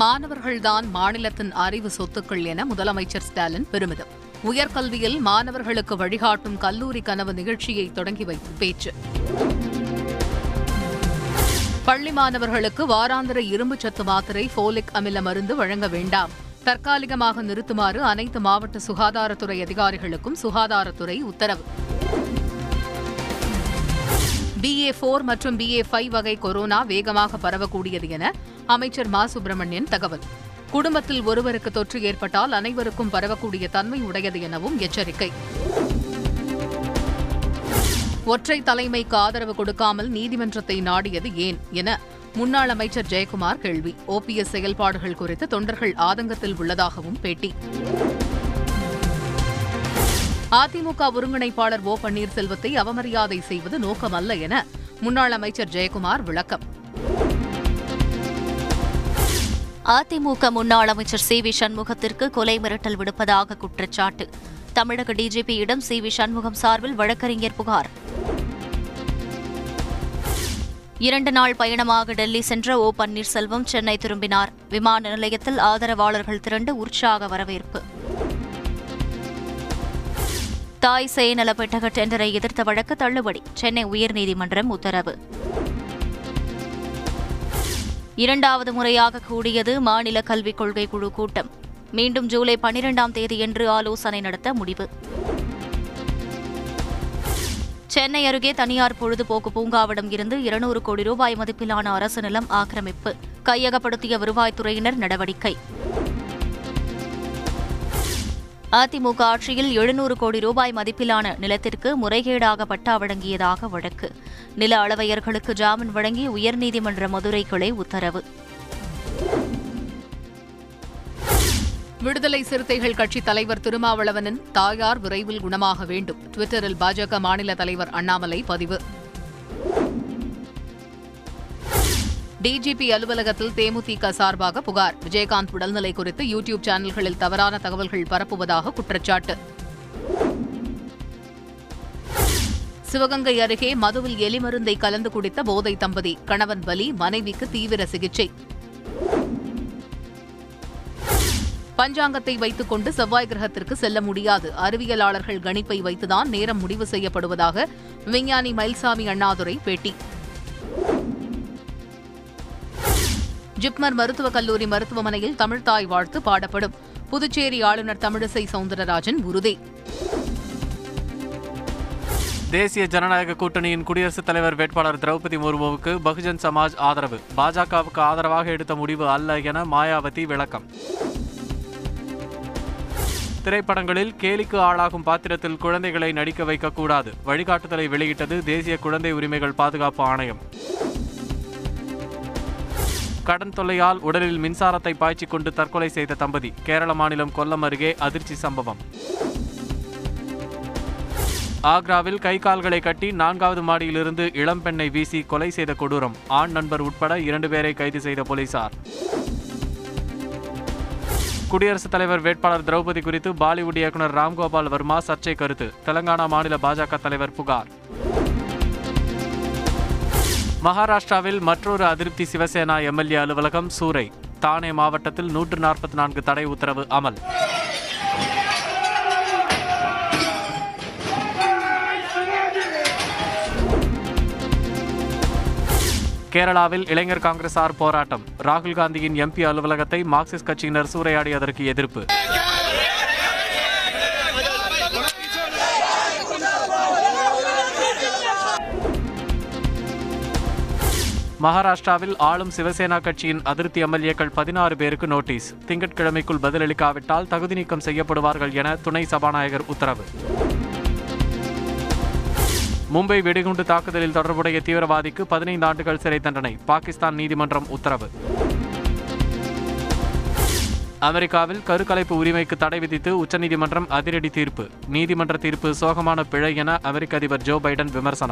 மாணவர்கள்தான் மாநிலத்தின் அறிவு சொத்துக்கள் என முதலமைச்சர் ஸ்டாலின் பெருமிதம். உயர்கல்வியில் மாணவர்களுக்கு வழிகாட்டும் கல்லூரி கனவு நிகழ்ச்சியை தொடங்கி வைத்து பேச்சு. பள்ளி மாணவர்களுக்கு வாராந்திர இரும்புச் சத்து மாத்திரை ஃபோலிக் அமில மருந்து வழங்க வேண்டாம். தற்காலிகமாக நிறுத்துமாறு அனைத்து மாவட்ட சுகாதாரத்துறை அதிகாரிகளுக்கும் சுகாதாரத்துறை உத்தரவு. பிஏ ஃபோர் மற்றும் பிஏ ஃபைவ் வகை கொரோனா வேகமாக பரவக்கூடியது என அமைச்சர் மா. சுப்பிரமணியன் தகவல். குடும்பத்தில் ஒருவருக்கு தொற்று ஏற்பட்டால் அனைவருக்கும் பரவக்கூடிய தன்மை உடையது எனவும் எச்சரிக்கை. ஒற்றை தலைமைக்கு ஆதரவு கொடுக்காமல் நீதிமன்றத்தை நாடியது ஏன் என முன்னாள் அமைச்சர் ஜெயக்குமார் கேள்வி. ஓபிஎஸ் செயல்பாடுகள் குறித்து தொண்டர்கள் ஆதங்கத்தில் உள்ளதாகவும் பேட்டி. அதிமுக ஒருங்கிணைப்பாளர் ஓ. பன்னீர்செல்வத்தை அவமரியாதை செய்வது நோக்கமல்ல என முன்னாள் அமைச்சர் ஜெயக்குமார் விளக்கம். அதிமுக முன்னாள் அமைச்சர் சி வி சண்முகத்திற்கு கொலை மிரட்டல் விடுப்பதாக குற்றச்சாட்டு. தமிழக டிஜிபியிடம் சி வி சண்முகம் சார்பில் வழக்கறிஞர் புகார். இரண்டு நாள் பயணமாக டெல்லி சென்ற ஓ பன்னீர்செல்வம் சென்னை திரும்பினார். விமான நிலையத்தில் ஆதரவாளர்கள் திரண்டு உற்சாக வரவேற்பு. தாய் சேய் நல பெட்டக டெண்டரை எதிர்த்த வழக்கு தள்ளுபடி. சென்னை உயர்நீதிமன்றம் உத்தரவு. இரண்டாவது முறையாக கூடியது மாநில கல்விக் கொள்கை குழு கூட்டம். மீண்டும் ஜூலை பனிரெண்டாம் தேதியன்று ஆலோசனை நடத்த முடிவு. சென்னை அருகே தனியார் பொழுதுபோக்கு பூங்காவிடம் இருந்து இருநூறு கோடி ரூபாய் மதிப்பிலான அரசு நிலம் ஆக்கிரமிப்பு. கையகப்படுத்திய வருவாய்த்துறையினர் நடவடிக்கை. அதிமுக ஆட்சியில் எழுநூறு கோடி ரூபாய் மதிப்பிலான நிலத்திற்கு முறைகேடாக பட்டா வழங்கியதாக வழக்கு. நில அளவையர்களுக்கு ஜாமீன் வழங்கி உயர்நீதிமன்ற மதுரை கிளை உத்தரவு. விடுதலை சிறுத்தைகள் கட்சித் தலைவர் திருமாவளவனின் தாயார் விரைவில் குணமாக வேண்டும். டுவிட்டரில் பாஜக மாநில தலைவர் அண்ணாமலை பதிவு. டிஜிபி அலுவலகத்தில் தேமுதிக சார்பாக புகார். விஜயகாந்த் உடல்நிலை குறித்து யூ டியூப் சேனல்களில் தவறான தகவல்கள் பரப்புவதாக குற்றச்சாட்டு. சிவகங்கை அருகே மதுவில் எலிமருந்தை கலந்து குடித்த போதை தம்பதி கணவன் பலி மனைவிக்கு தீவிர சிகிச்சை. பஞ்சாங்கத்தை வைத்துக் கொண்டு செவ்வாய் கிரகத்திற்கு செல்ல முடியாது. அறிவியலாளர்கள் கணிப்பை வைத்துதான் நேரம் முடிவு செய்யப்படுவதாக விஞ்ஞானி மயில்சாமி அண்ணாதுரை பேட்டி. ஜிப்மர் மருத்துவக் கல்லூரி மருத்துவமனையில் தமிழ்தாய் வாழ்த்து பாடப்படும். புதுச்சேரி ஆளுநர் தமிழிசை சவுந்தரராஜன் உறுதி. தேசிய ஜனநாயக கூட்டணியின் குடியரசுத் தலைவர் வேட்பாளர் திரௌபதி முர்முவுக்கு பகுஜன் சமாஜ் ஆதரவு. பாஜகவுக்கு ஆதரவாக எடுத்த முடிவு அல்ல என மாயாவதி விளக்கம். திரைப்படங்களில் கேலிக்கு ஆளாகும் பாத்திரத்தில் குழந்தைகளை நடிக்க வைக்கக்கூடாது. வழிகாட்டுதலை வெளியிட்டது தேசிய குழந்தை உரிமைகள் பாதுகாப்பு ஆணையம். கடன் தொல்லையால் உடலில் மின்சாரத்தை பாய்ச்சிக் கொண்டு தற்கொலை செய்த தம்பதி. கேரள மாநிலம் கொல்லம் அருகே அதிர்ச்சி சம்பவம். ஆக்ராவில் கை கால்களை கட்டி நான்காவது மாடியிலிருந்து இளம்பெண்ணை வீசி கொலை செய்த கொடூரம். ஆண் நண்பர் உட்பட இரண்டு பேரை கைது செய்த போலீசார். குடியரசுத் தலைவர் வேட்பாளர் திரௌபதி குறித்து பாலிவுட் இயக்குனர் ராம்கோபால் வர்மா சர்ச்சை கருத்து. தெலங்கானா மாநில பாஜக தலைவர் புகார். மகாராஷ்டிராவில் மற்றொரு அதிருப்தி சிவசேனா எம்எல்ஏ அலுவலகம் சூறை தானே மாவட்டத்தில் நூற்று நாற்பத்தி நான்கு தடை உத்தரவு அமல். கேரளாவில் இளைஞர் காங்கிரசார் போராட்டம். ராகுல் காந்தியின் எம்பி அலுவலகத்தை மார்க்சிஸ்ட் கட்சியினர் சூறையாடியதற்கு எதிர்ப்பு. மகாராஷ்டிராவில் ஆளும் சிவசேனா கட்சியின் அதிருப்தி எம்எல்ஏக்கள் பதினாறு பேருக்கு நோட்டீஸ். திங்கட்கிழமைக்குள் பதிலளிக்காவிட்டால் தகுதி நீக்கம் செய்யப்படுவார்கள் என துணை சபாநாயகர் உத்தரவு. மும்பை வெடிகுண்டு தாக்குதலில் தொடர்புடைய தீவிரவாதிக்கு பதினைந்து ஆண்டுகள் சிறை தண்டனை பாகிஸ்தான் நீதிமன்றம் உத்தரவு. அமெரிக்காவில் கருக்கலைப்பு உரிமைக்கு தடை விதித்து உச்சநீதிமன்றம் அதிரடி தீர்ப்பு நீதிமன்ற தீர்ப்பு சோகமான பிழை என அமெரிக்க அதிபர் ஜோ பைடன் விமர்சனம்.